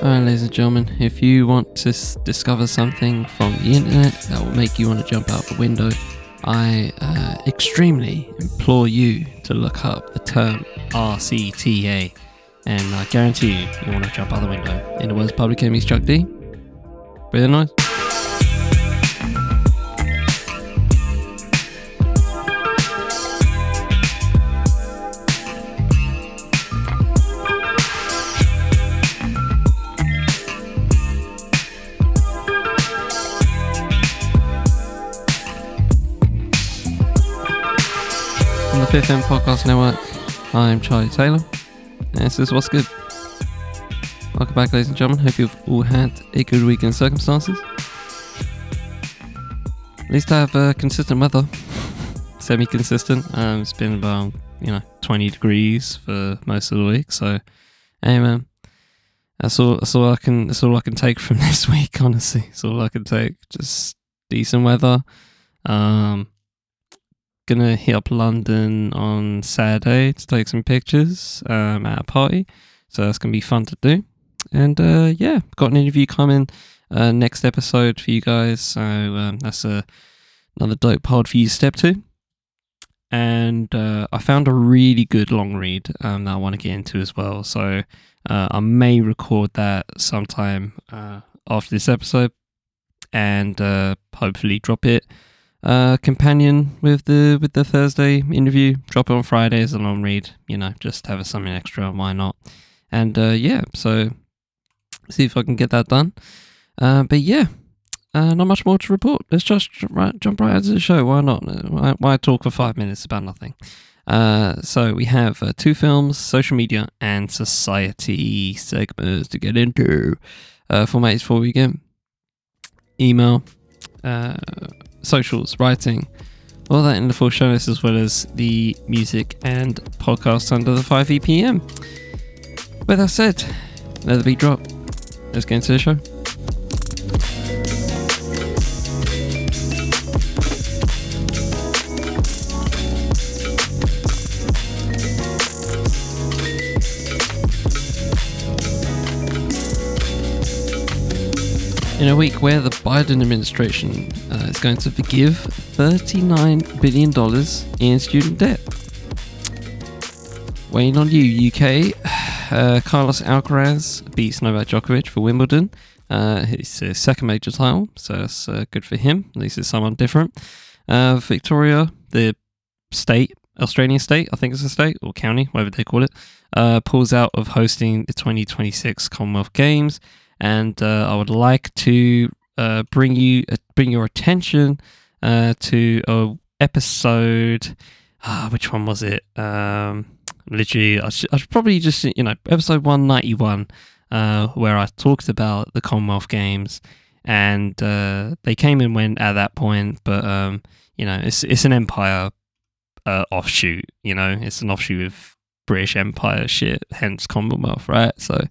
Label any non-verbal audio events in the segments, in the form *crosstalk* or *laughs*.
Alright, ladies and gentlemen, if you want to s- discover something from the internet that will make you want to jump out the window, I uh, extremely implore you to look up the term RCTA, and I guarantee you, you want to jump out the window. In the words of Public Enemy's Chuck D. Breathe noise. Fifth Podcast Network, I'm Charlie Taylor, this is What's Good. Welcome back, ladies and gentlemen. Hope you've all had a good week in circumstances. At least I have uh, consistent weather, *laughs* semi consistent. Um, it's been about, you know, 20 degrees for most of the week, so, man. That's all, that's all I can. That's all I can take from *laughs* this week. Honestly, that's all I can take. Just decent weather. Um, gonna hit up London on Saturday to take some pictures um, at a party. So that's gonna be fun to do. And uh, yeah, got an interview coming uh, next episode for you guys. So um, that's a, another dope pod for you to step to. And uh, I found a really good long read um, that I want to get into as well. So uh, I may record that sometime uh, after this episode and uh, hopefully drop it uh, companion with the with the Thursday interview. Drop it on Friday as a long read. You know, just have something extra. Why not? And uh, yeah, so see if I can get that done. Uh, but yeah, uh, not much more to report. Let's just right, jump right into the show. Why not? Why, why talk for five minutes about nothing? Uh, so we have uh, two films, social media and society segments to get into. Uh, formats before we begin. Email, uh, socials, writing, all that in the full show list, as well as the music and podcast under the 5 EPM. With that said, another the beat drop. Let's get into the show. In a week where the Biden administration uh, is going to forgive $39 billion in student debt. Waiting on you, UK. Uh, Carlos Alcaraz beats Novak Djokovic for Wimbledon. Uh, his uh, second major title, so that's uh, good for him. At least it's someone different. Uh, Victoria, the state, Australian state, I think it's a state or county, whatever they call it, uh, pulls out of hosting the 2026 Commonwealth Games and uh, I would like to uh, bring you uh, bring your attention to a episode. ah, which one was it? Um, literally, I should, I should probably just you know episode one ninety one, uh, where I talked about the Commonwealth Games, and uh, they came and went at that point, but um, you know it's it's an Empire uh, offshoot. You know, it's an offshoot of British Empire shit, hence Commonwealth, right? So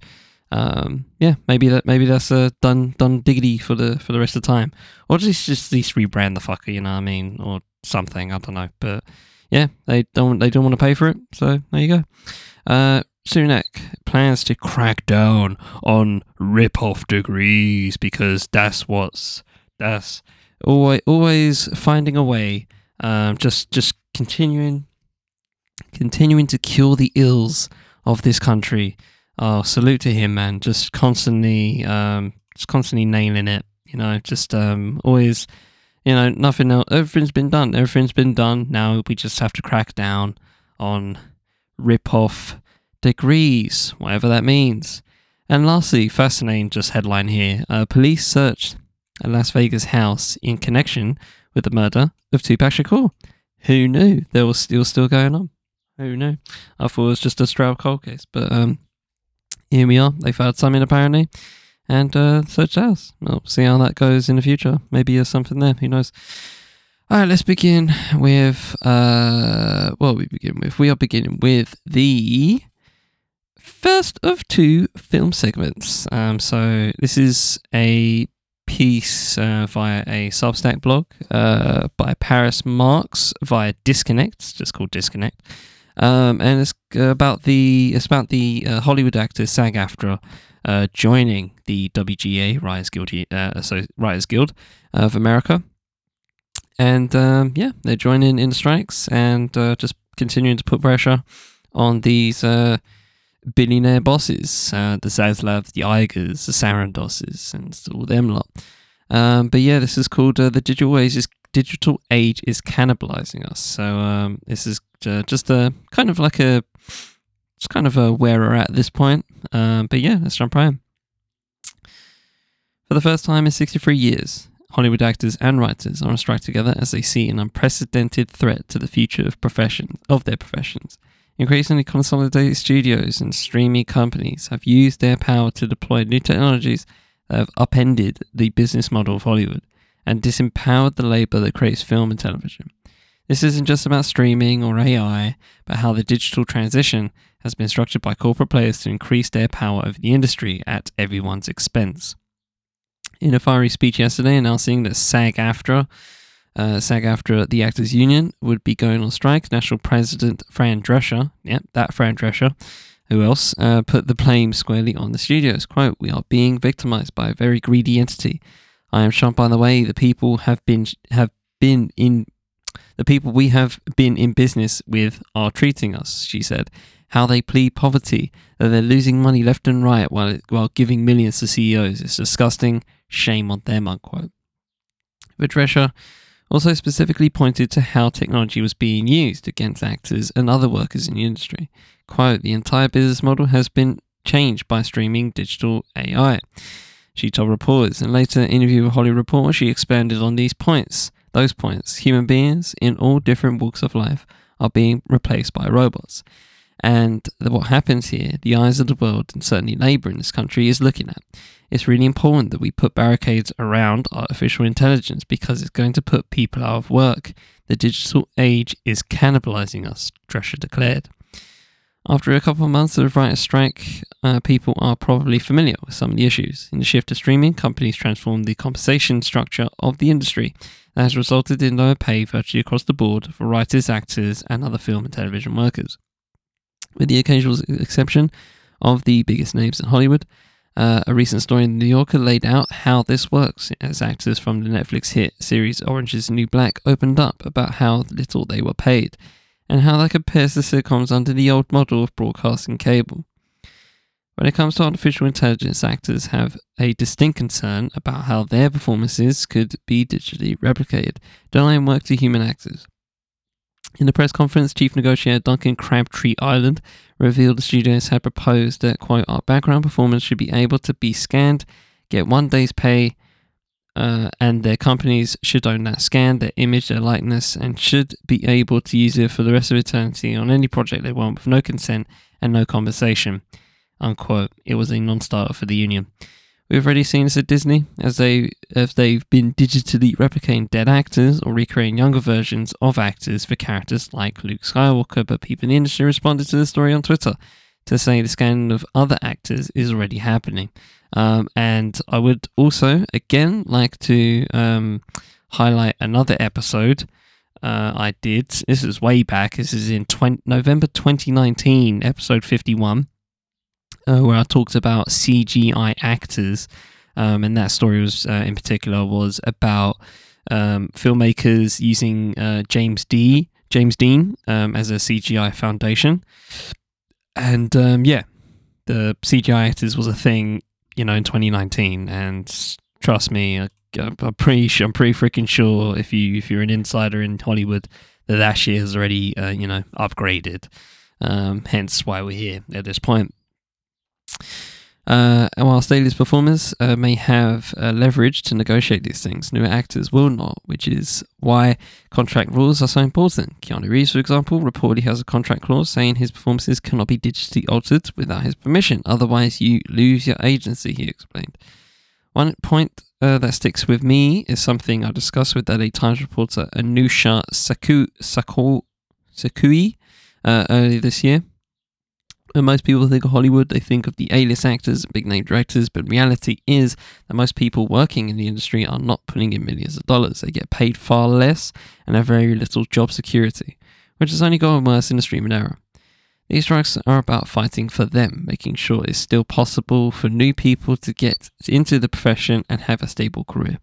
um, yeah, maybe that maybe that's a done done diggity for the for the rest of the time, or just just at least rebrand the fucker, you know what I mean, or something. I don't know, but yeah, they don't they don't want to pay for it, so there you go. Uh, Sunak plans to crack down on rip-off degrees because that's what's that's always always finding a way. Um, just just continuing continuing to cure the ills of this country oh, salute to him, man. Just constantly, um, just constantly nailing it. You know, just um, always, you know, nothing else. Everything's been done. Everything's been done. Now we just have to crack down on rip-off degrees, whatever that means. And lastly, fascinating just headline here: uh, Police searched a Las Vegas house in connection with the murder of Tupac Shakur. Who knew there was still still going on? Who knew? I thought it was just a Stroud cold case, but um, here we are. They've found something apparently, and uh, search the. We'll see how that goes in the future. Maybe there's something there. Who knows? All right, let's begin with uh, what we begin with. We are beginning with the first of two film segments. Um, so this is a piece uh, via a Substack blog uh, by Paris Marks via Disconnect. Just called Disconnect. Um, and it's about the it's about the uh, Hollywood actor SAG-AFTRA uh, joining the WGA Writers Guild, uh, so Writers Guild of America, and um, yeah, they're joining in strikes and uh, just continuing to put pressure on these uh, billionaire bosses, uh, the Zaslav, the Igers, the Sarandoses, and all them lot. Um, but yeah, this is called uh, the digital age is digital age is cannibalizing us. So um, this is uh, just a kind of like a it's kind of a where we're at this point. Um, but yeah, let's jump right in. For the first time in 63 years, Hollywood actors and writers are on strike together as they see an unprecedented threat to the future of profession of their professions. Increasingly consolidated studios and streaming companies have used their power to deploy new technologies that have upended the business model of Hollywood and disempowered the labor that creates film and television. This isn't just about streaming or AI, but how the digital transition has been structured by corporate players to increase their power over the industry at everyone's expense. In a fiery speech yesterday announcing that SAG AFTRA, uh, SAG AFTRA, the Actors Union, would be going on strike, National President Fran Drescher, yep, that Fran Drescher, who else, uh, put the blame squarely on the studios. Quote, We are being victimized by a very greedy entity. I am shocked by the way the people have been have been in the people we have been in business with are treating us, she said. How they plead poverty, that they're losing money left and right while, while giving millions to CEOs. It's disgusting. Shame on them, unquote. Drescher also specifically pointed to how technology was being used against actors and other workers in the industry. Quote, the entire business model has been changed by streaming digital AI. She told reporters. And later in a later interview with Hollywood Reporter, she expanded on these points. Those points. Human beings in all different walks of life are being replaced by robots. And what happens here, the eyes of the world and certainly labour in this country is looking at. It's really important that we put barricades around artificial intelligence because it's going to put people out of work. The digital age is cannibalizing us, Drescher declared. After a couple of months of writer's strike, uh, people are probably familiar with some of the issues. In the shift to streaming, companies transformed the compensation structure of the industry that has resulted in lower pay virtually across the board for writers, actors, and other film and television workers. With the occasional exception of the biggest names in Hollywood, uh, a recent story in the New Yorker laid out how this works as actors from the Netflix hit series Orange is the New Black opened up about how little they were paid and how that compares to sitcoms under the old model of broadcasting cable. When it comes to artificial intelligence, actors have a distinct concern about how their performances could be digitally replicated, Don't denying work to human actors. In the press conference, chief negotiator Duncan Crabtree-Ireland revealed the studios had proposed that, quote, our background performance should be able to be scanned, get one day's pay, uh, and their companies should own that scan, their image, their likeness, and should be able to use it for the rest of eternity on any project they want with no consent and no conversation. Unquote. It was a non-starter for the union. We've already seen this at Disney, as they as they've been digitally replicating dead actors or recreating younger versions of actors for characters like Luke Skywalker. But people in the industry responded to the story on Twitter to say the scanning of other actors is already happening. Um, and I would also, again, like to um, highlight another episode uh, I did. This is way back. This is in 20, November 2019, episode 51, uh, where I talked about CGI actors. Um, and that story was, uh, in particular, was about um, filmmakers using uh, James D. James Dean um, as a CGI foundation. And um, yeah, the CGI actors was a thing you know, in 2019. And trust me, I, am pretty, I'm pretty freaking sure if you if you're an insider in Hollywood, that that shit has already, uh, you know, upgraded. Um, hence why we're here at this point. Uh, and while Staley's performers uh, may have uh, leverage to negotiate these things, newer actors will not, which is why contract rules are so important. Keanu Reeves, for example, reportedly has a contract clause saying his performances cannot be digitally altered without his permission, otherwise, you lose your agency, he explained. One point uh, that sticks with me is something I discussed with LA Times reporter Anousha Saku, Saku, Sakoui uh, earlier this year. When most people think of Hollywood, they think of the A-list actors, big name directors, but reality is that most people working in the industry are not putting in millions of dollars. They get paid far less and have very little job security, which has only gotten worse in the streaming era. These strikes are about fighting for them, making sure it's still possible for new people to get into the profession and have a stable career.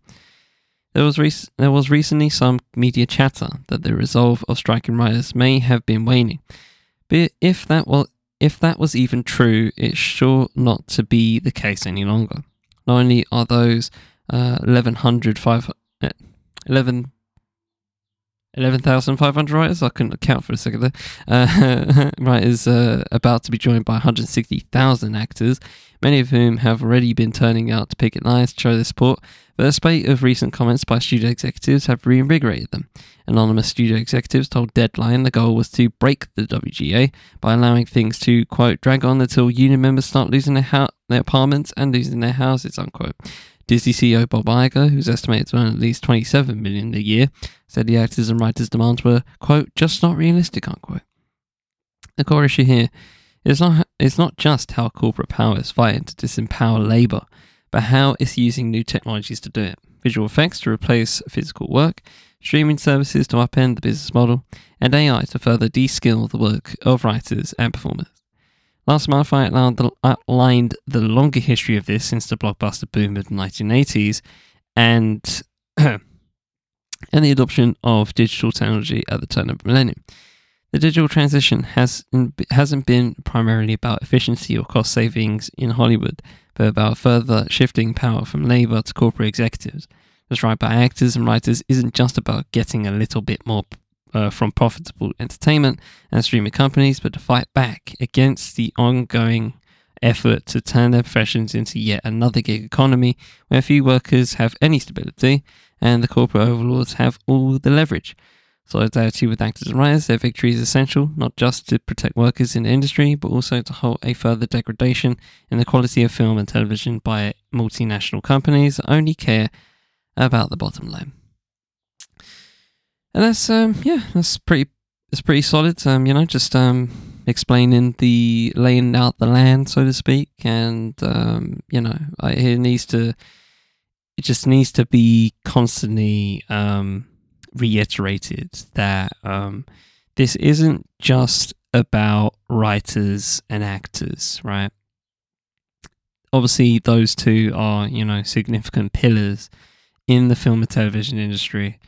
There was, rec- there was recently some media chatter that the resolve of striking writers may have been waning. But if that was if that was even true, it's sure not to be the case any longer. Not only are those uh, 1100, 5, uh, 11 11,500 writers. I couldn't count for a second there. Uh, *laughs* writers uh, about to be joined by 160,000 actors, many of whom have already been turning out to picket lines to show their support. But a spate of recent comments by studio executives have reinvigorated them. Anonymous studio executives told Deadline the goal was to break the WGA by allowing things to, quote, drag on until union members start losing their, their apartments and losing their houses, unquote. Disney CEO Bob Iger, who's estimated to earn at least 27 million a year, said the actors and writers' demands were, quote, just not realistic, unquote. The core issue here is not, is not just how corporate power is fighting to disempower labour, but how it's using new technologies to do it. Visual effects to replace physical work, streaming services to upend the business model, and AI to further de-skill the work of writers and performers. Last month, I outlined the longer history of this since the blockbuster boom of the 1980s and, *clears throat* and the adoption of digital technology at the turn of the millennium. The digital transition has, hasn't been primarily about efficiency or cost savings in Hollywood, but about further shifting power from labor to corporate executives. What's right by actors and writers isn't just about getting a little bit more uh, from profitable entertainment and streaming companies, but to fight back against the ongoing effort to turn their professions into yet another gig economy where few workers have any stability and the corporate overlords have all the leverage. Solidarity with actors and writers, their victory is essential, not just to protect workers in the industry, but also to halt a further degradation in the quality of film and television by multinational companies that only care about the bottom line and that's um yeah that's pretty it's pretty solid. Um you know just um explaining the laying out the land so to speak. And um you know it needs to it just needs to be constantly um reiterated that um this isn't just about writers and actors right? Obviously those two are you know significant pillars in the film and television industry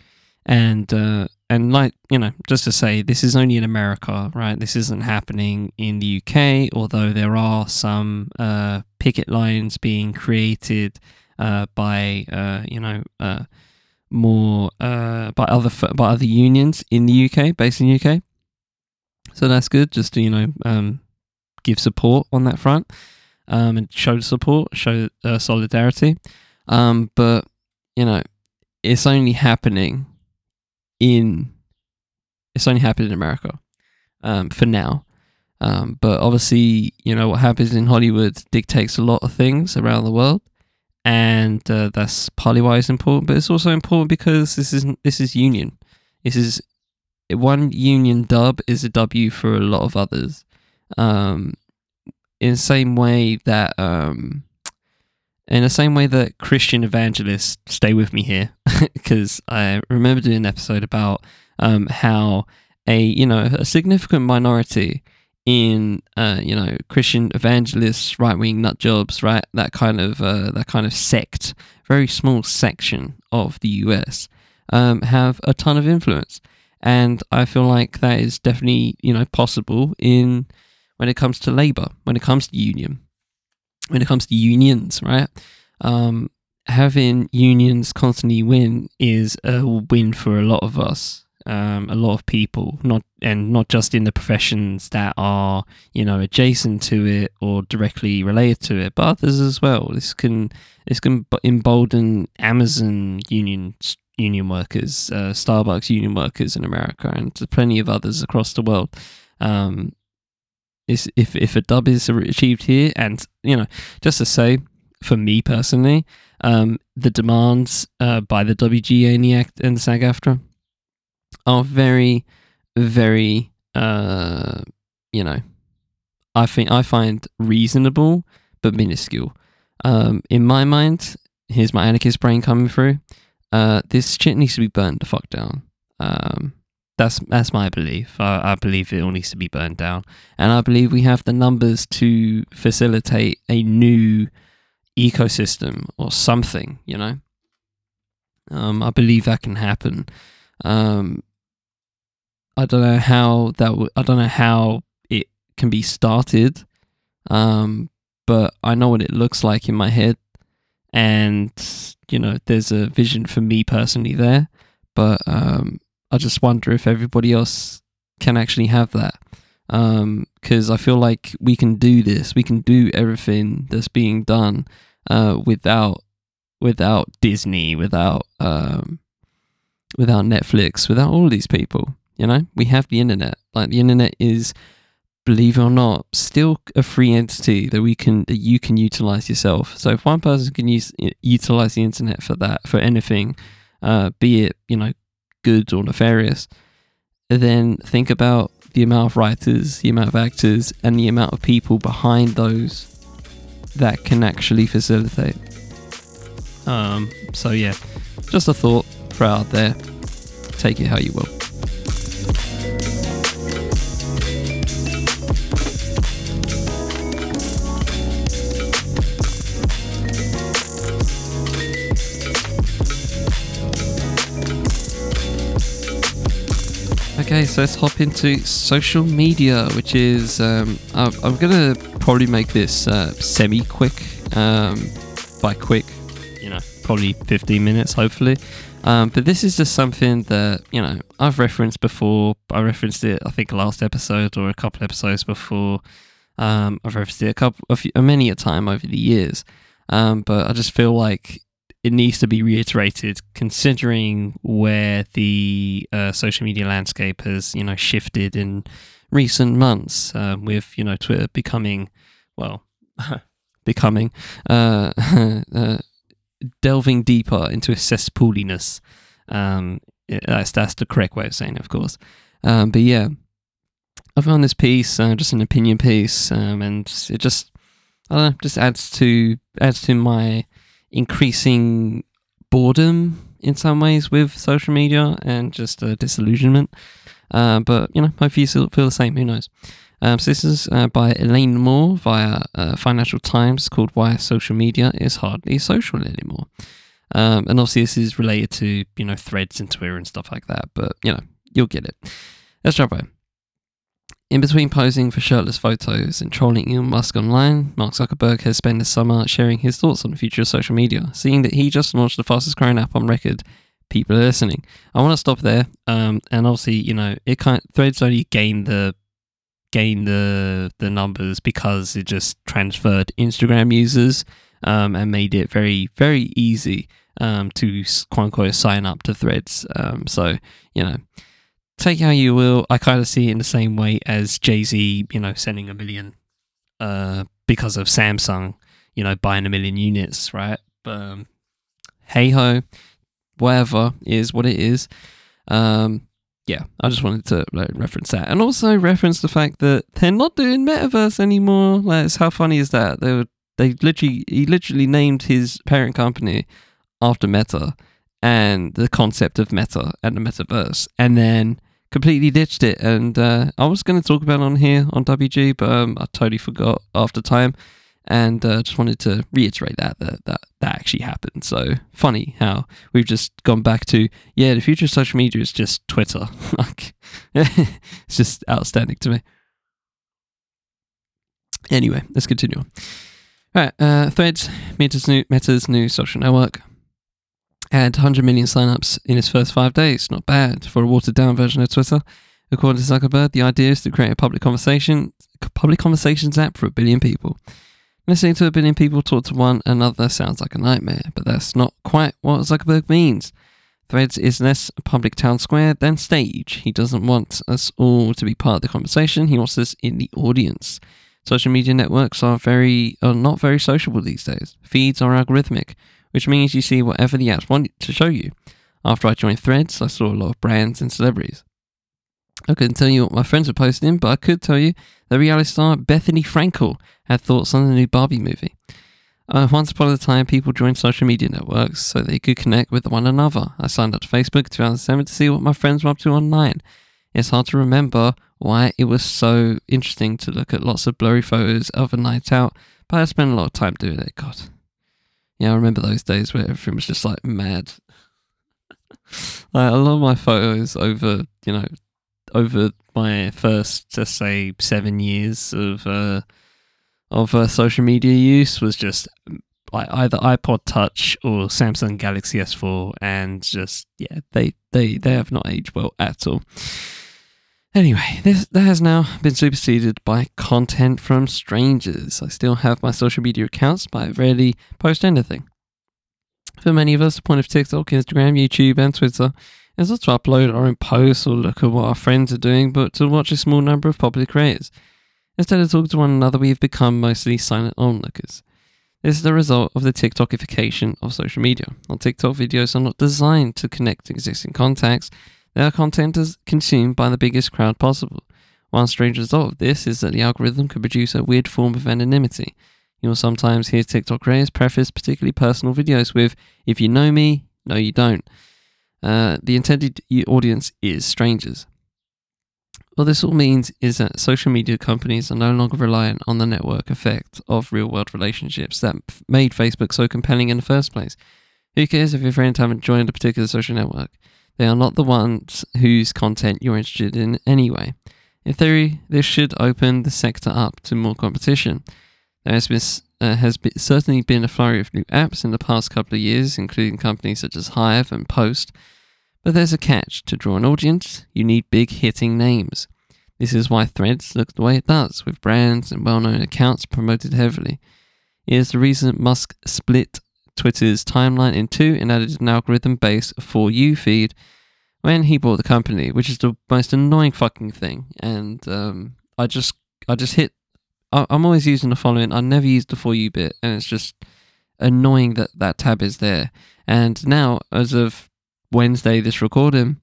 and uh, and like you know, just to say, this is only in America, right? This isn't happening in the UK, although there are some uh, picket lines being created uh, by uh, you know uh, more uh, by other by other unions in the UK, based in the UK. So that's good, just to you know um, give support on that front um, and show support, show solidarity. Um, but you know, it's only happening in it's only happened in America um, for now. Um, but obviously, you know what happens in Hollywood dictates a lot of things around the world, and uh, that's partly why it's important. But it's also important because this is this is union. This is one union dub is a W for a lot of others. Um, in the same way that um, in the same way that Christian evangelists stay with me here, *laughs* because I remember doing an episode about um, how a you know a significant minority in uh, you know Christian evangelists, right wing nut jobs, right that kind of uh, that kind of sect, very small section of the U.S. Um, have a ton of influence, and I feel like that is definitely you know possible in when it comes to labor, when it comes to union when it comes to unions, right? Um, having unions constantly win is a win for a lot of us, um, a lot of people, not and not just in the professions that are you know adjacent to it or directly related to it, but others as well. This can this can embolden Amazon union union workers, uh, Starbucks union workers in America, and plenty of others across the world. Um, is if if a dub is achieved here, and you know, just to say, for me personally, um, the demands uh, by the WGA and the, act and the SAG-AFTRA are very, very, uh, you know, I think I find reasonable but minuscule. Um, in my mind, here's my anarchist brain coming through. Uh, this shit needs to be burned the fuck down. Um, That's that's my belief. I, I believe it all needs to be burned down, and I believe we have the numbers to facilitate a new ecosystem or something. You know, um, I believe that can happen. Um, I don't know how that. W- I don't know how it can be started, um, but I know what it looks like in my head, and you know, there's a vision for me personally there. But um, I just wonder if everybody else can actually have that, because I feel like we can do this. We can do everything that's being done uh, without without Disney, without um, without Netflix, without all these people. You know, we have the internet. Like the internet is, believe it or not, still a free entity that we can that you can utilize yourself. So if one person can use utilize the internet for that for anything, uh, be it you know good or nefarious, then think about the amount of writers, the amount of actors, and the amount of people behind those that can actually facilitate. Um, so yeah, just a thought for out there. Take it how you will. Okay, so let's hop into social media, which is um, I'm, I'm gonna probably make this uh, semi-quick. Um, by quick, you know, probably 15 minutes, hopefully. Um, but this is just something that you know I've referenced before. I referenced it, I think, last episode or a couple episodes before. Um, I've referenced it a couple, a few, many a time over the years. Um, but I just feel like it needs to be reiterated, considering where the uh, social media landscape has, you know, shifted in recent months, uh, with you know Twitter becoming, well, *laughs* becoming, uh, *laughs* uh, delving deeper into a cesspooliness. Um, that's that's the correct way of saying it, of course. Um, but yeah, I found this piece uh, just an opinion piece, um, and it just I don't know, just adds to adds to my increasing boredom in some ways with social media and just a disillusionment. Uh, but you know, hopefully you still feel the same. Who knows? Um, so this is uh, by Elaine Moore via uh, Financial Times called "Why Social Media Is Hardly Social Anymore." Um, and obviously, this is related to you know threads and Twitter and stuff like that. But you know, you'll get it. Let's jump in. In between posing for shirtless photos and trolling Elon Musk online, Mark Zuckerberg has spent the summer sharing his thoughts on the future of social media. Seeing that he just launched the fastest growing app on record, people are listening. I want to stop there. Um, and obviously, you know, it kind of, Threads only gained the gain the the numbers because it just transferred Instagram users um, and made it very very easy um, to quote unquote sign up to Threads. Um, so you know take how you will. I kind of see it in the same way as Jay Z, you know, sending a million uh, because of Samsung, you know, buying a million units, right? But um, hey ho, whatever is what it is. Um, yeah, I just wanted to like, reference that, and also reference the fact that they're not doing metaverse anymore. Like, how funny is that? They were they literally he literally named his parent company after Meta and the concept of Meta and the metaverse, and then completely ditched it. And uh, I was going to talk about it on here on WG, but um, I totally forgot after time. And uh, just wanted to reiterate that, that that that actually happened. So funny how we've just gone back to yeah, the future of social media is just Twitter. *laughs* like *laughs* it's just outstanding to me. Anyway, let's continue on. All right, uh, Threads, Meta's new, Meta's new social network, had 100 million signups in its first five days. Not bad for a watered down version of Twitter. According to Zuckerberg, the idea is to create a public conversation, public conversations app for a billion people. Listening to a billion people talk to one another sounds like a nightmare, but that's not quite what Zuckerberg means. Threads is less a public town square than stage. He doesn't want us all to be part of the conversation. He wants us in the audience. Social media networks are very are not very sociable these days. Feeds are algorithmic which means you see whatever the apps want to show you. After I joined Threads, I saw a lot of brands and celebrities. I couldn't tell you what my friends were posting, but I could tell you that reality star Bethenny Frankel had thoughts on the new Barbie movie. Uh, once upon a time, people joined social media networks so they could connect with one another. I signed up to Facebook in 2007 to see what my friends were up to online. it's hard to remember why it was so interesting to look at lots of blurry photos of a night out, but I spent a lot of time doing it. God. Yeah, I remember those days where everything was just like mad. like, a lot of my photos over, you know, over my first, let's say, seven years of uh, of uh, social media use was just like either iPod Touch or Samsung Galaxy S4, and just yeah, they they they have not aged well at all. Anyway, this that has now been superseded by content from strangers. I still have my social media accounts, but I rarely post anything. For many of us, the point of TikTok, Instagram, YouTube, and Twitter is not to upload our own posts or look at what our friends are doing, but to watch a small number of popular creators. Instead of talking to one another, we have become mostly silent onlookers. This is the result of the TikTokification of social media. On TikTok, videos are not designed to connect existing contacts. Their content is consumed by the biggest crowd possible. One strange result of this is that the algorithm can produce a weird form of anonymity. You'll sometimes hear TikTok creators preface particularly personal videos with, if you know me, no you don't. Uh, the intended audience is strangers. What this all means is that social media companies are no longer reliant on the network effect of real world relationships that made Facebook so compelling in the first place. Who cares if your friends haven't joined a particular social network? They are not the ones whose content you're interested in anyway. In theory, this should open the sector up to more competition. There has been, uh, has been, certainly been a flurry of new apps in the past couple of years, including companies such as Hive and Post, but there's a catch. To draw an audience, you need big hitting names. This is why Threads looks the way it does, with brands and well known accounts promoted heavily. It is the reason Musk split Twitter's timeline in two and added an algorithm based For You feed when he bought the company, which is the most annoying fucking thing. And um, I just I just hit. I, I'm always using the following. I never use the For You bit, and it's just annoying that that tab is there. And now, as of Wednesday, this recording,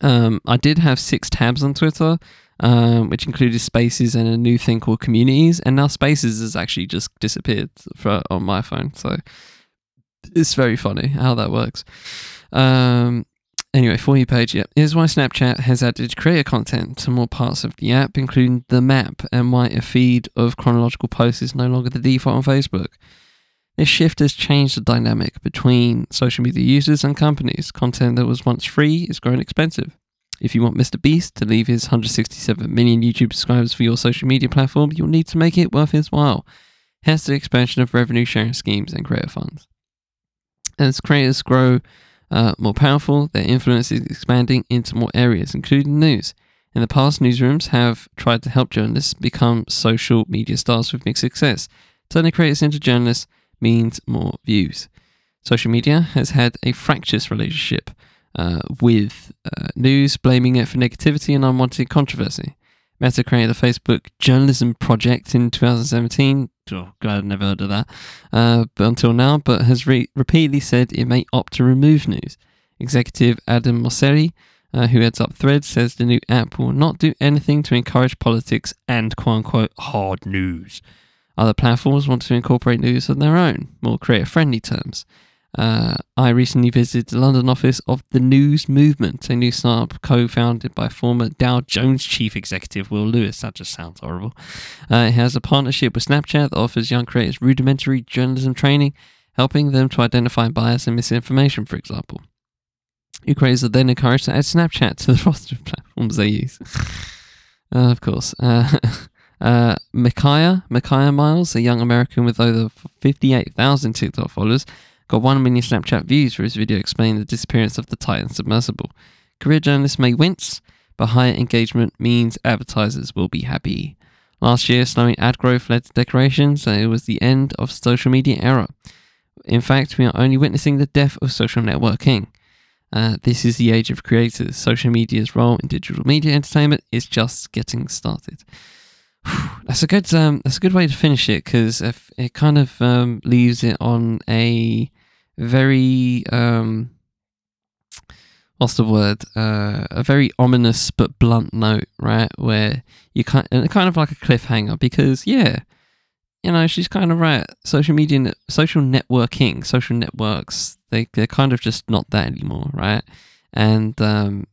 um, I did have six tabs on Twitter, um, which included Spaces and a new thing called Communities, and now Spaces has actually just disappeared for, on my phone. So it's very funny how that works. Um, anyway, for you page, yeah. Here's why Snapchat has added creator content to more parts of the app, including the map, and why a feed of chronological posts is no longer the default on Facebook. This shift has changed the dynamic between social media users and companies. Content that was once free is growing expensive. If you want Mr. Beast to leave his 167 million YouTube subscribers for your social media platform, you'll need to make it worth his while. Hence the expansion of revenue sharing schemes and creator funds. As creators grow uh, more powerful, their influence is expanding into more areas, including news. In the past, newsrooms have tried to help journalists become social media stars with mixed success, turning creators into journalists means more views. Social media has had a fractious relationship uh, with uh, news, blaming it for negativity and unwanted controversy. Meta created the Facebook Journalism Project in 2017. Oh, glad I never heard of that. Uh, but until now, but has re- repeatedly said it may opt to remove news. Executive Adam Mosseri, uh, who heads up Threads, says the new app will not do anything to encourage politics and quote unquote hard news. Other platforms want to incorporate news on their own, more creator friendly terms. Uh, I recently visited the London office of the News Movement, a new startup co founded by former Dow Jones chief executive Will Lewis. That just sounds horrible. Uh, it has a partnership with Snapchat that offers young creators rudimentary journalism training, helping them to identify bias and misinformation, for example. New creators are then encouraged to add Snapchat to the *laughs* roster of platforms they use. Uh, of course. Uh, *laughs* uh, Micaiah, Micaiah Miles, a young American with over 58,000 TikTok followers, got 1 million Snapchat views for his video explaining the disappearance of the Titan submersible. Career journalists may wince, but higher engagement means advertisers will be happy. Last year, slowing ad growth led to declarations that it was the end of social media era. In fact, we are only witnessing the death of social networking. Uh, this is the age of creators. Social media's role in digital media entertainment is just getting started. That's a good um, that's a good way to finish it because it kind of um, leaves it on a very um, what's the word? Uh, a very ominous but blunt note, right? Where you kind kind of like a cliffhanger because yeah, you know she's kind of right. Social media, social networking, social networks, they they're kind of just not that anymore, right? And um,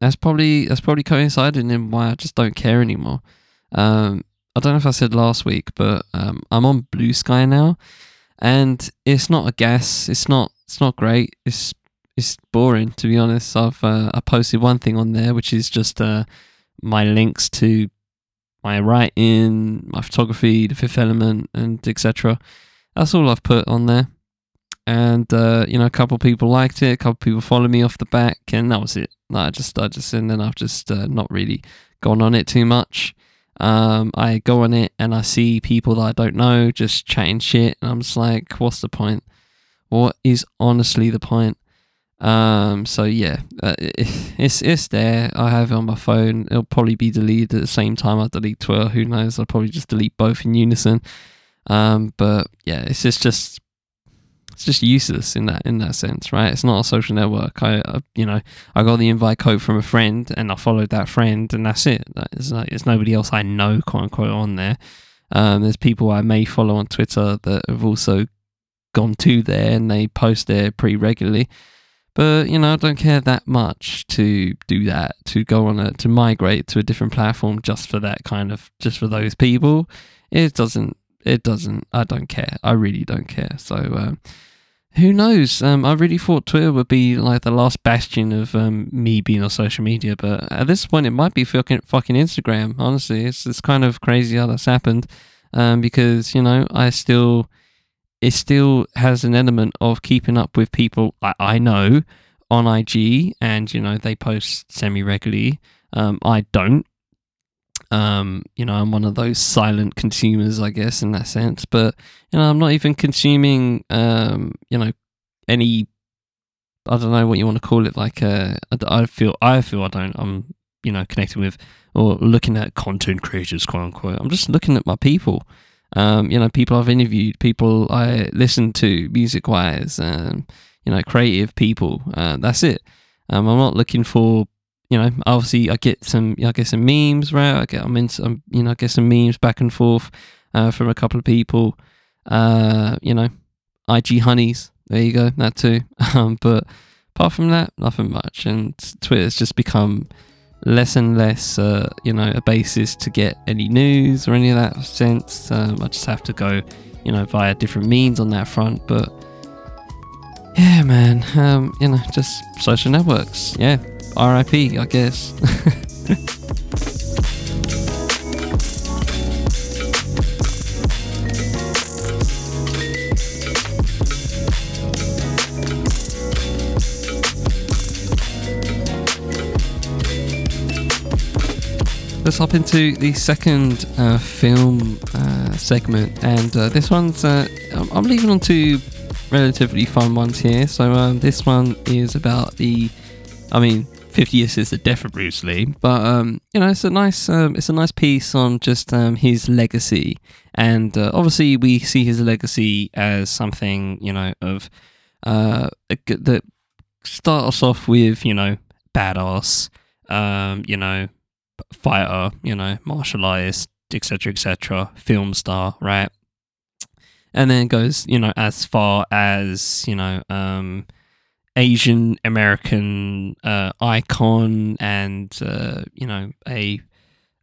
that's probably that's probably coincided in why I just don't care anymore. Um, I don't know if I said last week, but um, I'm on Bluesky now, and it's not a guess. It's not. It's not great. It's it's boring to be honest. I've uh, I posted one thing on there, which is just uh, my links to my writing, my photography, the Fifth Element, and etc. That's all I've put on there, and uh, you know, a couple people liked it, a couple people followed me off the back, and that was it. I just, I just, and then I've just uh, not really gone on it too much. Um, I go on it and I see people that I don't know just chatting shit, and I'm just like, what's the point? What is honestly the point? Um, so yeah, uh, *laughs* it's it's there. I have it on my phone. It'll probably be deleted at the same time I delete Twitter. Who knows? I'll probably just delete both in unison. Um, but yeah, it's just just it's just useless in that in that sense, right? It's not a social network. I, uh, you know, I got the invite code from a friend, and I followed that friend, and that's it. It's like it's nobody else I know, quote unquote, on there. Um, there's people I may follow on Twitter that have also gone to there, and they post there pretty regularly. But you know, I don't care that much to do that, to go on a to migrate to a different platform just for that kind of just for those people. It doesn't. It doesn't. I don't care. I really don't care. So. Um, who knows? Um, I really thought Twitter would be like the last bastion of um, me being on social media, but at this point, it might be fucking fucking Instagram. Honestly, it's it's kind of crazy how that's happened, um, because you know I still it still has an element of keeping up with people I, I know on IG, and you know they post semi regularly. Um, I don't, um, you know, I'm one of those silent consumers, I guess, in that sense. But you know, I'm not even consuming, um, you know, any. I don't know what you want to call it. Like, uh, I feel, I feel I don't. I'm, you know, connecting with or looking at content creators, quote unquote. I'm just looking at my people. Um, you know, people I've interviewed, people I listen to, music wise, um, you know, creative people. Uh, that's it. Um, I'm not looking for you know, obviously I get some, I get some memes, right? I get, I'm into, um, you know, I get some memes back and forth uh, from a couple of people. Uh, you know, IG honeys, there you go, that too. *laughs* Um, but apart from that, nothing much. And Twitter's just become less and less, uh, you know, a basis to get any news or any of that sense. Um, I just have to go, you know, via different means on that front. But yeah, man, um, you know, just social networks. Yeah, RIP, I guess. *laughs* Let's hop into the second uh, film uh, segment, and uh, this one's uh, I'm leaving on two relatively fun ones here. So um, this one is about the, I mean, 50 years since the death of Bruce Lee. But um, you know, it's a nice um, it's a nice piece on just um, his legacy, and uh, obviously we see his legacy as something you know of uh, that start us off with you know badass, um, you know fighter, you know martial artist, etc. etc. Film star, right? And then goes you know as far as you know um Asian American uh, icon and uh, you know a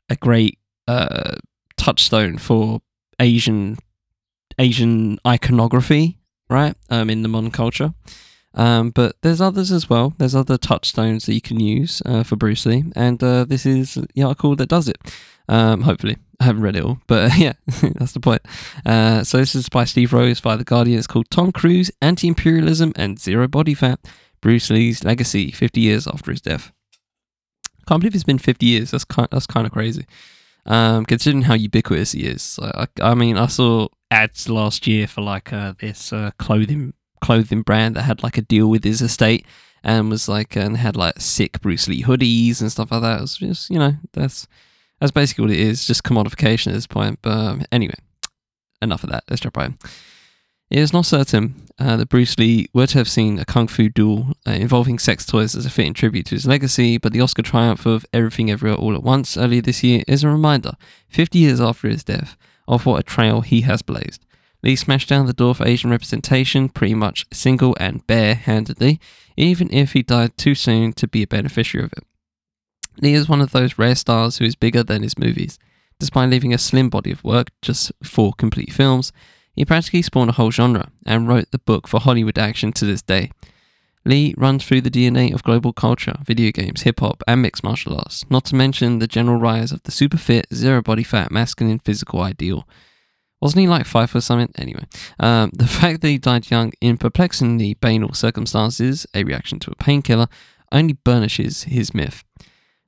a great uh, touchstone for Asian Asian iconography, right? Um, in the modern culture. Um, but there's others as well. There's other touchstones that you can use uh, for Bruce Lee, and uh, this is the article that does it. Um, hopefully, I haven't read it all, but uh, *laughs* yeah, *laughs* that's the point. Uh, so this is by Steve Rose by The Guardian. It's called Tom Cruise, Anti-Imperialism and Zero Body Fat, Bruce Lee's Legacy 50 years after his death. Can't believe it's been 50 years. That's kind, that's kind of crazy. Um, considering how ubiquitous he is. I, I, mean, I saw ads last year for like uh, this uh, clothing clothing brand that had like a deal with his estate and was like and had like sick Bruce Lee hoodies and stuff like that. It was just you know that's that's basically what it is, just commodification at this point. But um, anyway, enough of that. Let's jump right in. It is not certain uh, that Bruce Lee were to have seen a kung fu duel uh, involving sex toys as a fitting tribute to his legacy, but the Oscar triumph of Everything Everywhere All at Once earlier this year is a reminder, 50 years after his death, of what a trail he has blazed. Lee smashed down the door for Asian representation pretty much single and bare handedly, even if he died too soon to be a beneficiary of it. Lee is one of those rare stars who is bigger than his movies. Despite leaving a slim body of work, just four complete films, he practically spawned a whole genre and wrote the book for Hollywood action to this day. Lee runs through the DNA of global culture, video games, hip hop, and mixed martial arts, not to mention the general rise of the super fit, zero body fat, masculine physical ideal. Wasn't he like five or something? Anyway, um, the *laughs* fact that he died young in perplexingly banal circumstances, a reaction to a painkiller, only burnishes his myth.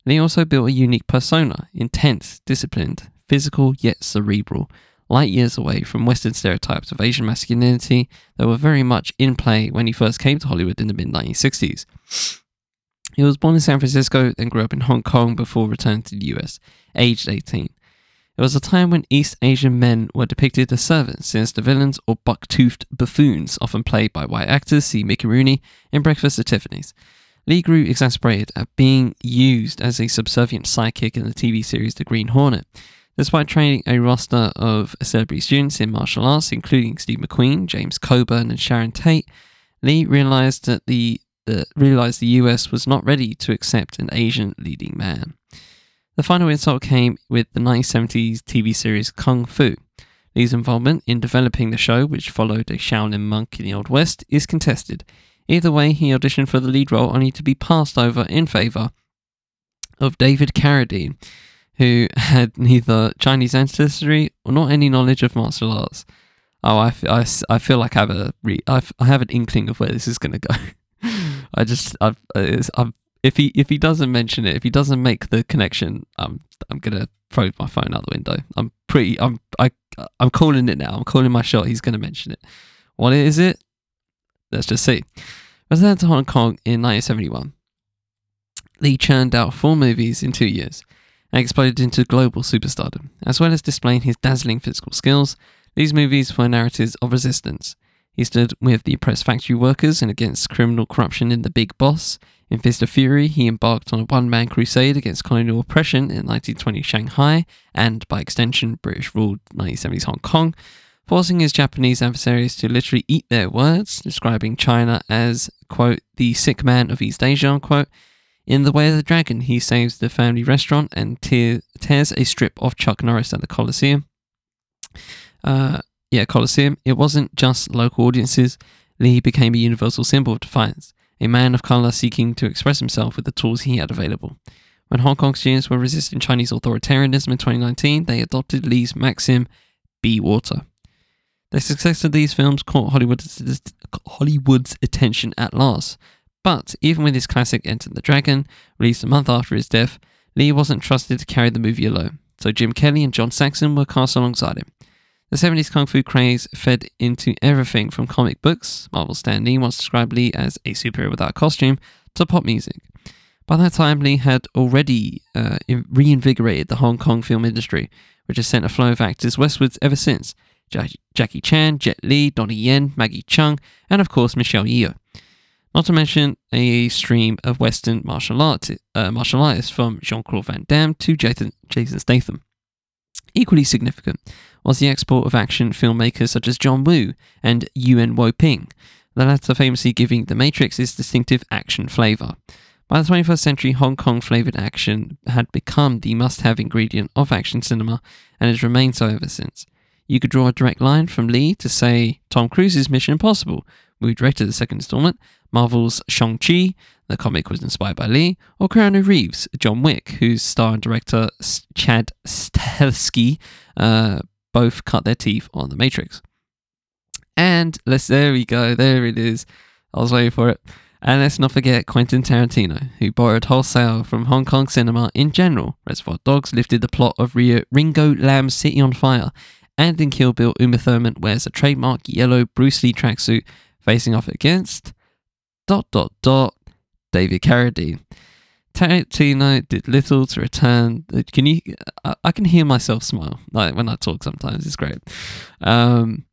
Lee also built a unique persona, intense, disciplined, physical yet cerebral, light years away from Western stereotypes of Asian masculinity that were very much in play when he first came to Hollywood in the mid 1960s. He was born in San Francisco, then grew up in Hong Kong before returning to the US, aged 18. It was a time when East Asian men were depicted as servants, since the villains or buck-toothed buffoons, often played by white actors, see Mickey Rooney in Breakfast at Tiffany's. Lee grew exasperated at being used as a subservient sidekick in the TV series The Green Hornet. Despite training a roster of celebrity students in martial arts, including Steve McQueen, James Coburn, and Sharon Tate, Lee realized that the, the realized the US was not ready to accept an Asian leading man. The final insult came with the 1970s TV series Kung Fu. Lee's involvement in developing the show, which followed a Shaolin monk in the Old West, is contested. Either way, he auditioned for the lead role only to be passed over in favour of David Carradine, who had neither Chinese ancestry or not any knowledge of martial arts. Oh, I, I, I feel like I have a re- have an inkling of where this is going to go. *laughs* I just I've, I've if he if he doesn't mention it, if he doesn't make the connection, I'm I'm gonna throw my phone out the window. I'm pretty I'm I I'm calling it now. I'm calling my shot. He's gonna mention it. What is it? Let's just see. Returned to Hong Kong in 1971. Lee churned out four movies in two years and exploded into global superstardom. As well as displaying his dazzling physical skills, these movies were narratives of resistance. He stood with the oppressed factory workers and against criminal corruption in The Big Boss. In Fist of Fury, he embarked on a one man crusade against colonial oppression in 1920 Shanghai and, by extension, British ruled 1970s Hong Kong, forcing his Japanese adversaries to literally eat their words, describing China as, quote, the sick man of East Asia, unquote, in The Way of the Dragon, he saves the family restaurant and tear, tears a strip of Chuck Norris at the Coliseum. Uh, yeah, Coliseum. It wasn't just local audiences. Lee became a universal symbol of defiance, a man of color seeking to express himself with the tools he had available. When Hong Kong students were resisting Chinese authoritarianism in 2019, they adopted Lee's maxim, be water. The success of these films caught Hollywood's, Hollywood's attention at last, but even with his classic Enter the Dragon, released a month after his death, Lee wasn't trusted to carry the movie alone, so Jim Kelly and John Saxon were cast alongside him. The 70s kung fu craze fed into everything from comic books, Marvel Stan Lee once described Lee as a superhero without a costume, to pop music. By that time, Lee had already uh, reinvigorated the Hong Kong film industry, which has sent a flow of actors westwards ever since Jackie Chan, Jet Li, Donnie Yen, Maggie Cheung, and of course Michelle Yeoh. Not to mention a stream of Western martial, art, uh, martial artists from Jean Claude Van Damme to Jason, Jason Statham. Equally significant was the export of action filmmakers such as John Woo and Yuen Woo-ping, the latter famously giving The Matrix its distinctive action flavour. By the 21st century, Hong Kong flavoured action had become the must have ingredient of action cinema and has remained so ever since. You could draw a direct line from Lee to, say, Tom Cruise's Mission Impossible, who directed the second installment, Marvel's Shang-Chi, the comic was inspired by Lee, or Keanu Reeves' John Wick, whose star and director Chad Stahelski uh, both cut their teeth on The Matrix. And let's, there we go, there it is. I was waiting for it. And let's not forget Quentin Tarantino, who borrowed wholesale from Hong Kong cinema in general. Reservoir Dogs lifted the plot of Ringo Lam's City on Fire, and in Kill Bill, Uma Thurman wears a trademark yellow Bruce Lee tracksuit facing off against dot dot dot David Carradine. Tarantino did little to return. Can you? I, can hear myself smile like when I talk. Sometimes it's great. Um,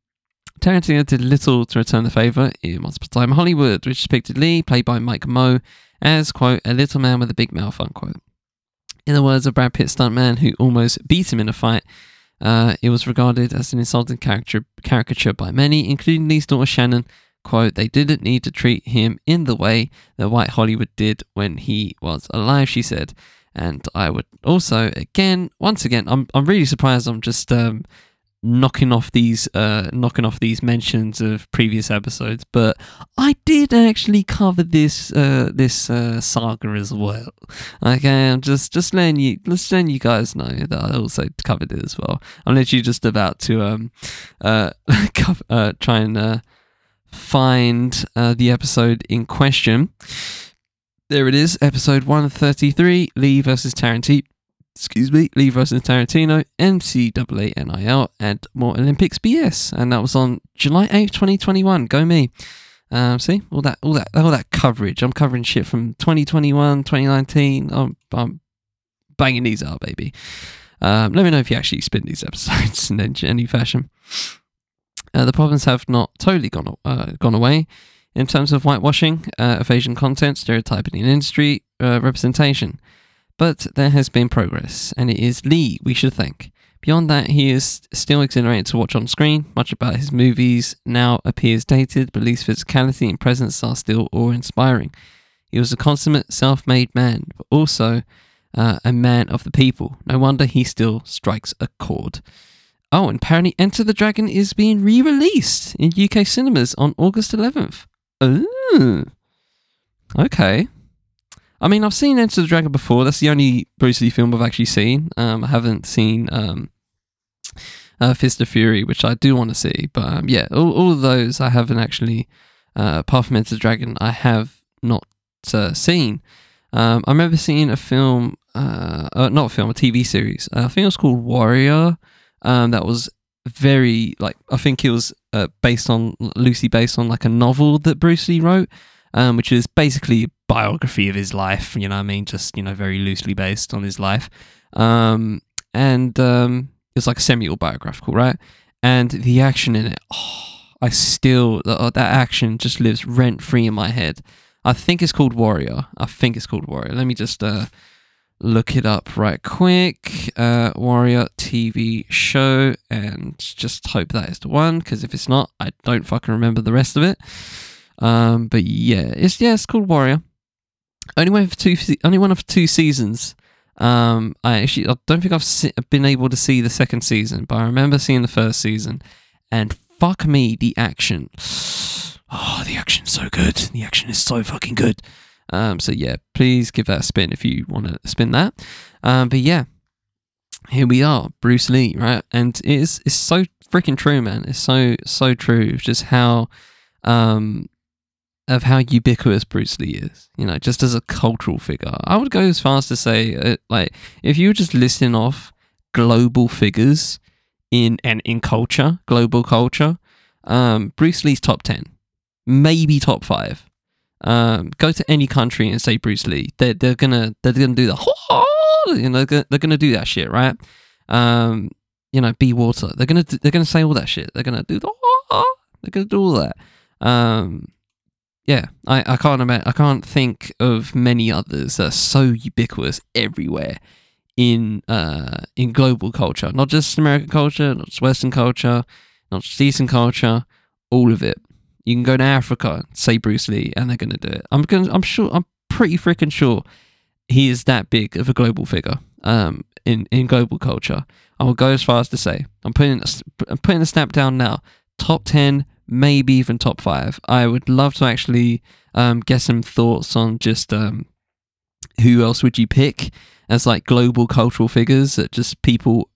Tarantino did little to return the favor in Upon Time Hollywood, which depicted Lee, played by Mike Moh, as quote a little man with a big mouth unquote. In the words of Brad Pitt's stuntman, who almost beat him in a fight, uh, it was regarded as an insulting caricature, caricature by many, including Lee's daughter Shannon, quote, they didn't need to treat him in the way that White Hollywood did when he was alive, she said. And I would also, again, once again, I'm I'm really surprised. I'm just um, knocking off these uh, knocking off these mentions of previous episodes, but I did actually cover this uh, this uh, saga as well. Okay, I'm just just letting you just letting you guys know that I also covered it as well. I'm literally just about to um uh, *laughs* uh try and uh, find uh, the episode in question. There it is, episode 133, Lee versus Tarantino excuse me, Lee versus Tarantino, NCAA NIL, and more Olympics BS, and that was on July eighth, twenty twenty one. Go me. Um, see all that, all that, all that coverage. I'm covering shit from 2021, 2019. I'm, I'm banging these out, baby. Um, let me know if you actually spin these *laughs* episodes in any fashion. Uh, the problems have not totally gone uh, gone away in terms of whitewashing uh, of Asian content, stereotyping in industry uh, representation. But there has been progress, and it is Lee we should thank. Beyond that, he is still exhilarating to watch on screen. Much about his movies now appears dated, but Lee's physicality and presence are still awe inspiring. He was a consummate self made man, but also uh, a man of the people. No wonder he still strikes a chord. Oh, and apparently Enter the Dragon is being re released in UK cinemas on August 11th. Ooh. Okay. I mean, I've seen Enter the Dragon before. That's the only Bruce Lee film I've actually seen. Um, I haven't seen um, uh, Fist of Fury, which I do want to see. But um, yeah, all, all of those I haven't actually, uh, apart from Enter the Dragon, I have not uh, seen. Um, I remember seeing a film, uh, uh, not a film, a TV series. Uh, I think it was called Warrior. Um, that was very like I think it was based on loosely based on like a novel that Bruce Lee wrote um, which is basically biography of his life. You know, I mean, just you know, very loosely based on his life, um, and um, it's like a semi-autobiographical, right? And the action in it, oh, I still that action just lives rent free in my head. I think it's called Warrior. I think it's called Warrior. Let me just uh, look it up right quick. Uh, Warrior TV show, and just hope that is the one. Because if it's not, I don't fucking remember the rest of it. Um, but yeah, it's yeah, it's called Warrior. Only one for two, only one of two seasons. Um, I actually I don't think I've se- been able to see the second season, but I remember seeing the first season, and fuck me, the action. *sighs* Oh, the action's so good. The action is so fucking good. Um, so yeah, please give that a spin if you want to spin that. Um, but yeah, here we are, Bruce Lee, right? And it is it's so freaking true, man. It's so so true. Just how um of how ubiquitous Bruce Lee is, you know, just as a cultural figure. I would go as far as to say, uh, like, if you were just listing off global figures in and in culture, global culture, um, Bruce Lee's top ten, maybe top five. Um, go to any country and say Bruce Lee, they're they're gonna they're gonna do the *laughs* you know they're gonna do that shit, right? Um, you know, be water. They're gonna they're gonna say all that shit. They're gonna do the *laughs* they're gonna do all that. Um, yeah, I, I can't imagine, I can't think of many others that are so ubiquitous everywhere in uh in global culture, not just American culture, not just Western culture, not just Eastern culture, all of it. You can go to Africa, say Bruce Lee, and they're gonna do it. I'm gonna, I'm sure, I'm pretty freaking sure he is that big of a global figure. Um, in in global culture, I will go as far as to say I'm putting I'm putting the snap down now. Top ten maybe even top five. I would love to actually um, get some thoughts on just um, who else would you pick as like global cultural figures that just people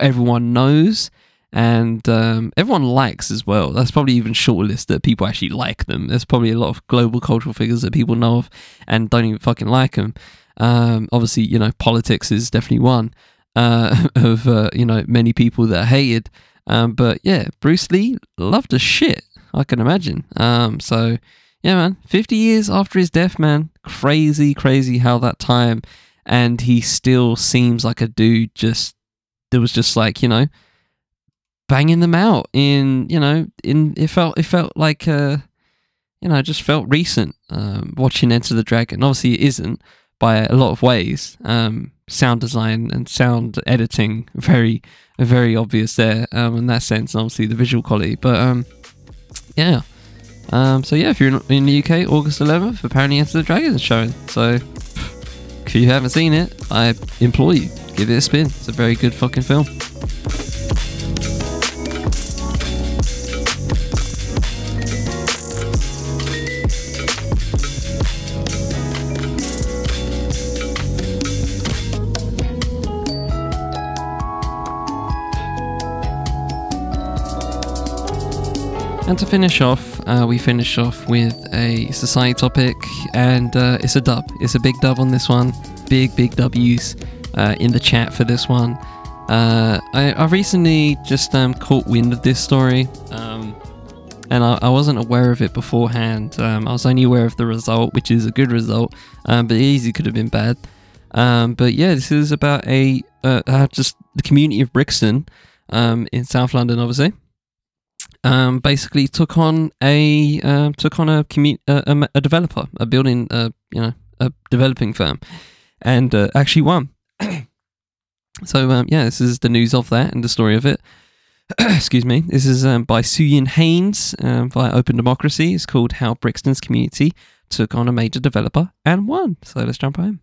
everyone knows and um, everyone likes as well. That's probably even shorter list that people actually like them. There's probably a lot of global cultural figures that people know of and don't even fucking like them. Um, obviously, you know, politics is definitely one uh, *laughs* of uh, you know many people that are hated. Um, but yeah, Bruce Lee loved a shit. I can imagine. Um, so yeah, man, 50 years after his death, man, crazy, crazy how that time, and he still seems like a dude just there was just like you know banging them out in you know in it felt it felt like uh you know just felt recent um, watching Enter the Dragon. Obviously, it isn't by a lot of ways. Um, sound design and sound editing very very obvious there um, in that sense and obviously the visual quality but um, yeah um, so yeah if you're in the UK August 11th apparently Enter the Dragon is showing so If you haven't seen it, I implore you, give it a spin. It's a very good fucking film. And to finish off, uh, we finish off with a society topic, and uh, it's a dub. It's a big dub on this one. Big, big W's uh, in the chat for this one. Uh, I, I recently just um, caught wind of this story, um, and I, I, wasn't aware of it beforehand. Um, I was only aware of the result, which is a good result, um, but it easily could have been bad. Um, but yeah, this is about a uh, just the community of Brixton um, in South London, obviously um, basically took on a uh, took on a, commu- a, a developer, a building, uh, you know, a developing firm, and uh, actually won. *coughs* so um, yeah, this is the news of that and the story of it. *coughs* Excuse me. This is um, by Suyin Haynes um, via Open Democracy. It's called "How Brixton's Community Took on a Major Developer and Won." So let's jump in.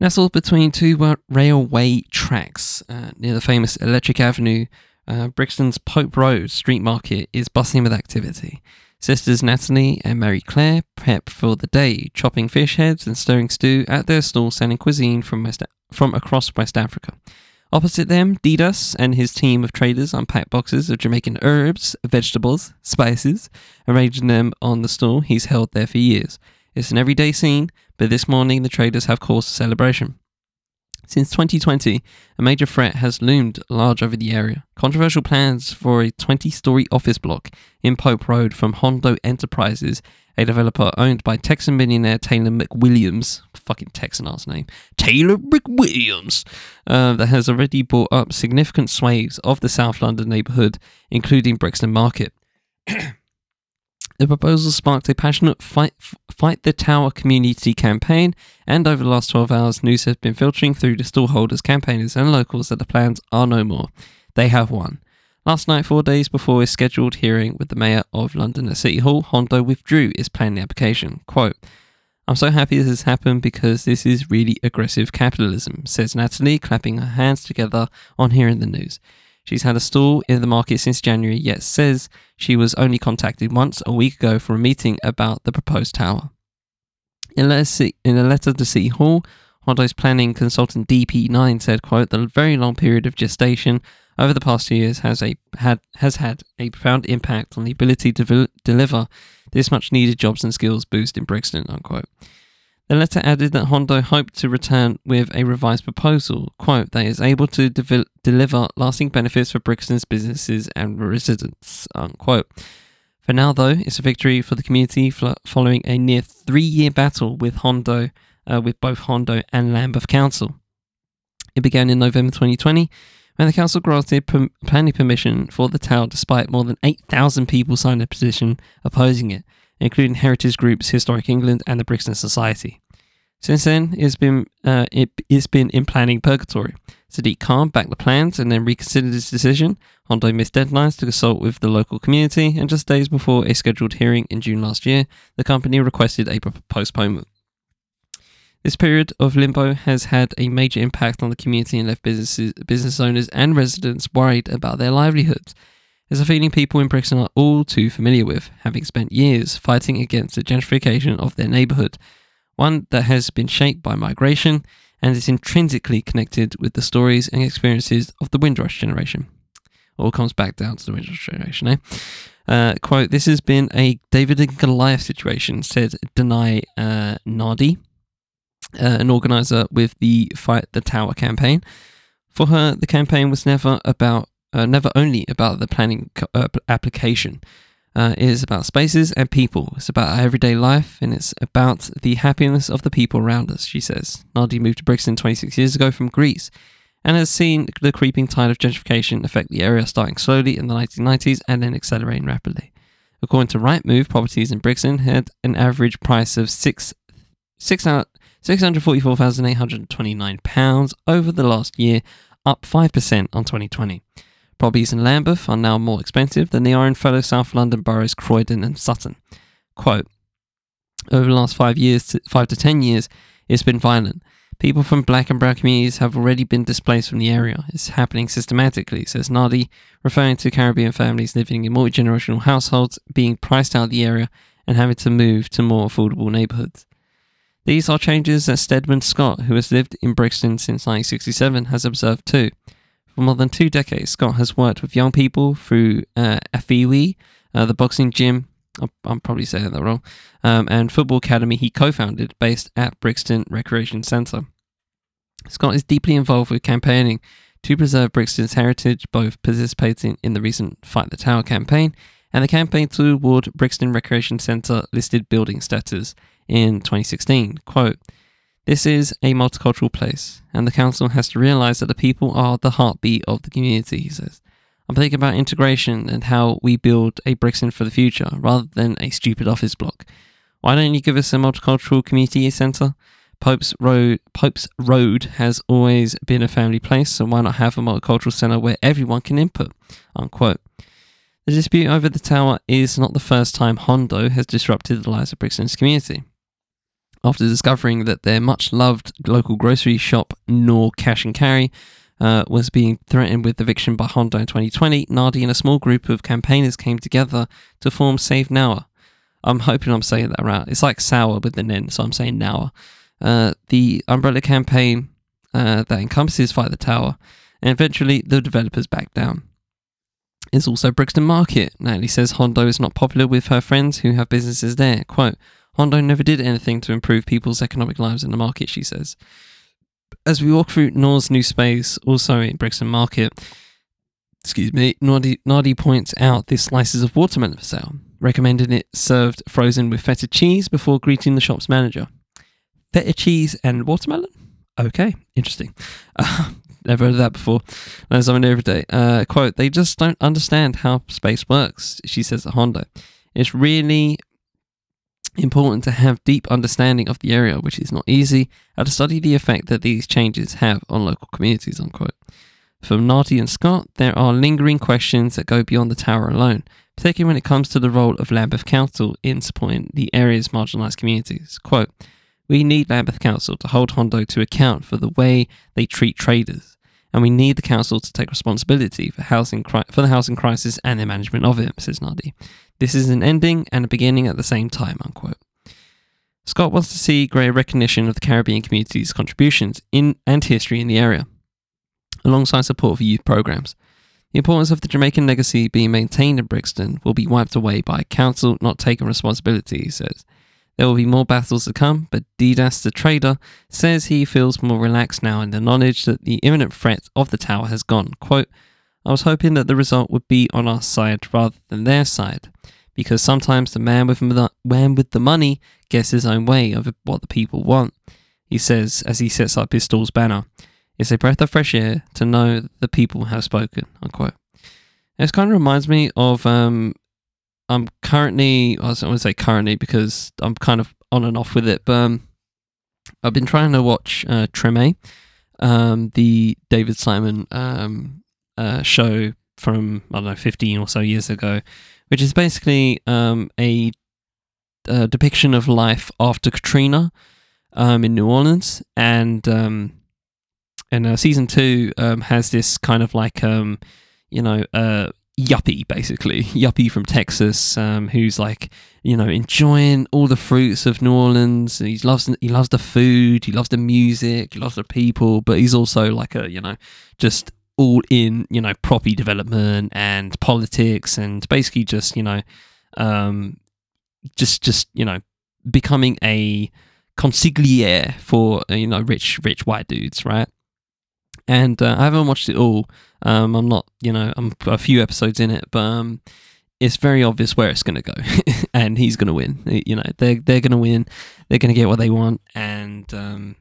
Nestled between two uh, railway tracks uh, near the famous Electric Avenue uh, Brixton's Pope Road street market is bustling with activity. Sisters Natalie and Mary Claire prep for the day, chopping fish heads and stirring stew at their stall selling cuisine from, West, from across West Africa. Opposite them, Didas and his team of traders unpack boxes of Jamaican herbs, vegetables, spices, arranging them on the stall he's held there for years. It's an everyday scene, but this morning the traders have cause for celebration. Since 2020, a major threat has loomed large over the area. Controversial plans for a 20 story office block in Pope Road from Hondo Enterprises, a developer owned by Texan millionaire Taylor McWilliams, fucking Texan ass name, Taylor McWilliams, uh, that has already bought up significant swathes of the South London neighbourhood, including Brixton Market. *clears throat* The proposal sparked a passionate fight, fight the Tower community campaign, and over the last 12 hours, news has been filtering through to stallholders, campaigners, and locals that the plans are no more. They have won. Last night, four days before a scheduled hearing with the Mayor of London at City Hall, Hondo withdrew its planning application. Quote, I'm so happy this has happened because this is really aggressive capitalism, says Natalie, clapping her hands together on hearing the news. She's had a stall in the market since January, yet says she was only contacted once a week ago for a meeting about the proposed tower. In a letter to City Hall, Hondo's planning consultant DP9 said, quote, the very long period of gestation over the past two years has, a, had, has had a profound impact on the ability to deliver this much needed jobs and skills boost in Brixton, unquote. The letter added that Hondo hoped to return with a revised proposal, quote, that is able to de- deliver lasting benefits for Brixton's businesses and residents, unquote. For now, though, it's a victory for the community following a near three year battle with Hondo, uh, with both Hondo and Lambeth Council. It began in November 2020 when the council granted per- planning permission for the tower despite more than 8,000 people signing a petition opposing it including heritage groups Historic England and the Brixton Society. Since then, it's been uh, it, has been in planning purgatory. Sadiq Khan backed the plans and then reconsidered his decision. Hondo missed deadlines to consult with the local community, and just days before a scheduled hearing in June last year, the company requested a postponement. This period of limbo has had a major impact on the community and left businesses, business owners and residents worried about their livelihoods is a feeling people in Brixton are all too familiar with, having spent years fighting against the gentrification of their neighbourhood, one that has been shaped by migration and is intrinsically connected with the stories and experiences of the Windrush generation. All comes back down to the Windrush generation, eh? Uh, quote, this has been a David and Goliath situation, said Denai uh, Nardi, uh, an organizer with the Fight the Tower campaign. For her, the campaign was never about uh, never only about the planning uh, application. Uh, it is about spaces and people. It's about our everyday life and it's about the happiness of the people around us, she says. Nardi moved to Brixton 26 years ago from Greece and has seen the creeping tide of gentrification affect the area starting slowly in the 1990s and then accelerating rapidly. According to Rightmove, properties in Brixton had an average price of six, six, £644,829 over the last year, up 5% on 2020. Properties in Lambeth are now more expensive than they are in fellow South London boroughs Croydon and Sutton. Quote, over the last five years, to, five to ten years, it's been violent. People from black and brown communities have already been displaced from the area. It's happening systematically, says Nardi, referring to Caribbean families living in multi generational households being priced out of the area and having to move to more affordable neighbourhoods. These are changes that Stedman Scott, who has lived in Brixton since 1967, has observed too. For more than two decades, Scott has worked with young people through uh, Afewee, uh, the boxing gym, I'm probably saying that wrong, um, and football academy he co founded based at Brixton Recreation Centre. Scott is deeply involved with campaigning to preserve Brixton's heritage, both participating in the recent Fight the Tower campaign and the campaign to award Brixton Recreation Centre listed building status in 2016. Quote, this is a multicultural place, and the council has to realise that the people are the heartbeat of the community, he says. I'm thinking about integration and how we build a Brixton for the future rather than a stupid office block. Why don't you give us a multicultural community centre? Pope's Road, Pope's Road has always been a family place, so why not have a multicultural centre where everyone can input? Unquote. The dispute over the tower is not the first time Hondo has disrupted the lives of Brixton's community. After discovering that their much loved local grocery shop, Nour Cash and Carry, uh, was being threatened with eviction by Hondo in 2020, Nardi and a small group of campaigners came together to form Save Nowa. I'm hoping I'm saying that right. It's like sour with an N, so I'm saying Nowa. Uh, the umbrella campaign uh, that encompasses Fight the Tower, and eventually the developers backed down. It's also Brixton Market. Natalie says Hondo is not popular with her friends who have businesses there. Quote, Hondo never did anything to improve people's economic lives in the market, she says as we walk through Nour's new space, also in Brixton Market, excuse me, Nardi, Nardi points out the slices of watermelon for sale, recommending it served frozen with feta cheese before greeting the shop's manager. Feta cheese and watermelon? Okay, interesting. *laughs* Uh, never heard of that before. Learn something every day. Uh, quote, they just don't understand how space works, she says at Hondo. It's really important to have deep understanding of the area, which is not easy, and to study the effect that these changes have on local communities, unquote. From Nardi and Scott, there are lingering questions that go beyond the tower alone, particularly when it comes to the role of Lambeth Council in supporting the area's marginalised communities. Quote, we need Lambeth Council to hold Hondo to account for the way they treat traders, and we need the council to take responsibility for housing cri- for the housing crisis and the management of it, says Nardi. This is an ending and a beginning at the same time, unquote. Scott wants to see greater recognition of the Caribbean community's contributions in and history in the area, alongside support for youth programs. The importance of the Jamaican legacy being maintained in Brixton will be wiped away by a council not taking responsibility, he says. There will be more battles to come, but Didas, the trader, says he feels more relaxed now in the knowledge that the imminent threat of the tower has gone. Quote, I was hoping that the result would be on our side rather than their side, because sometimes the man with, the man with the money gets his own way of what the people want. He says as he sets up his stall's banner, It's a breath of fresh air to know that the people have spoken. Unquote. This kind of reminds me of um, I'm currently I was going to say currently because I'm kind of on and off with it, but um, I've been trying to watch uh, Treme, um, the David Simon um, uh, show from I don't know 15 or so years ago, which is basically um, a, a, depiction of life after Katrina um, in New Orleans, and um, and uh, season two um, has this kind of like um, you know uh, yuppie basically. *laughs* Yuppie from Texas um, who's like you know enjoying all the fruits of New Orleans. He loves he loves the food he loves the music he loves the people but he's also like a you know just all in, you know, property development and politics and basically just, you know, um, just, just, you know, becoming a consigliere for, uh, you know, rich, rich white dudes, right? And uh, I haven't watched it all. Um, I'm not, you know, I'm a few episodes in it, but um, it's very obvious where it's going to go, *laughs* and he's going to win. You know, they're they're going to win. They're going to get what they want, and um,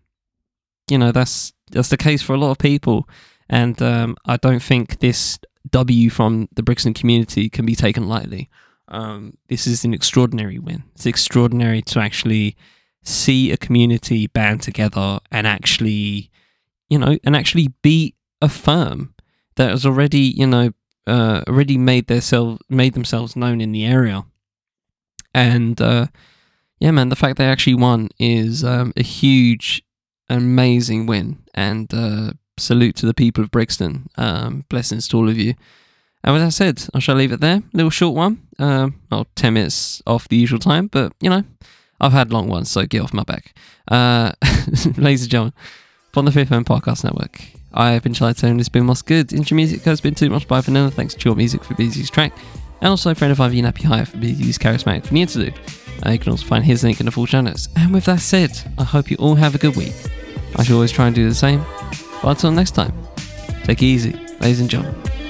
you know that's that's the case for a lot of people. And um, I don't think this W from the Brixton community can be taken lightly. Um, this is an extraordinary win. It's extraordinary to actually see a community band together and actually, you know, and actually be a firm that has already, you know, uh, already made themselves made themselves known in the area, and uh, yeah, man, the fact they actually won is um, a huge, amazing win. And uh, salute to the people of Brixton. Um, blessings to all of you. And with that said, I shall leave it there. Little short one. Um, well, 10 minutes off the usual time, but you know, I've had long ones, so get off my back. Uh, *laughs* ladies and gentlemen, from the Fifth Man Podcast Network, I have been Charlie Taylor and it's been What's Good. Intro music has been Too Much by Vanilla. Thanks to your Music for Beezy's track. And also friend of Ivy Nappy High for Beezy's Charismatic for the interlude. Uh, you can also find his link in the full show notes. And with that said, I hope you all have a good week. I shall always try and do the same. But until next time, take it easy, ladies and gentlemen.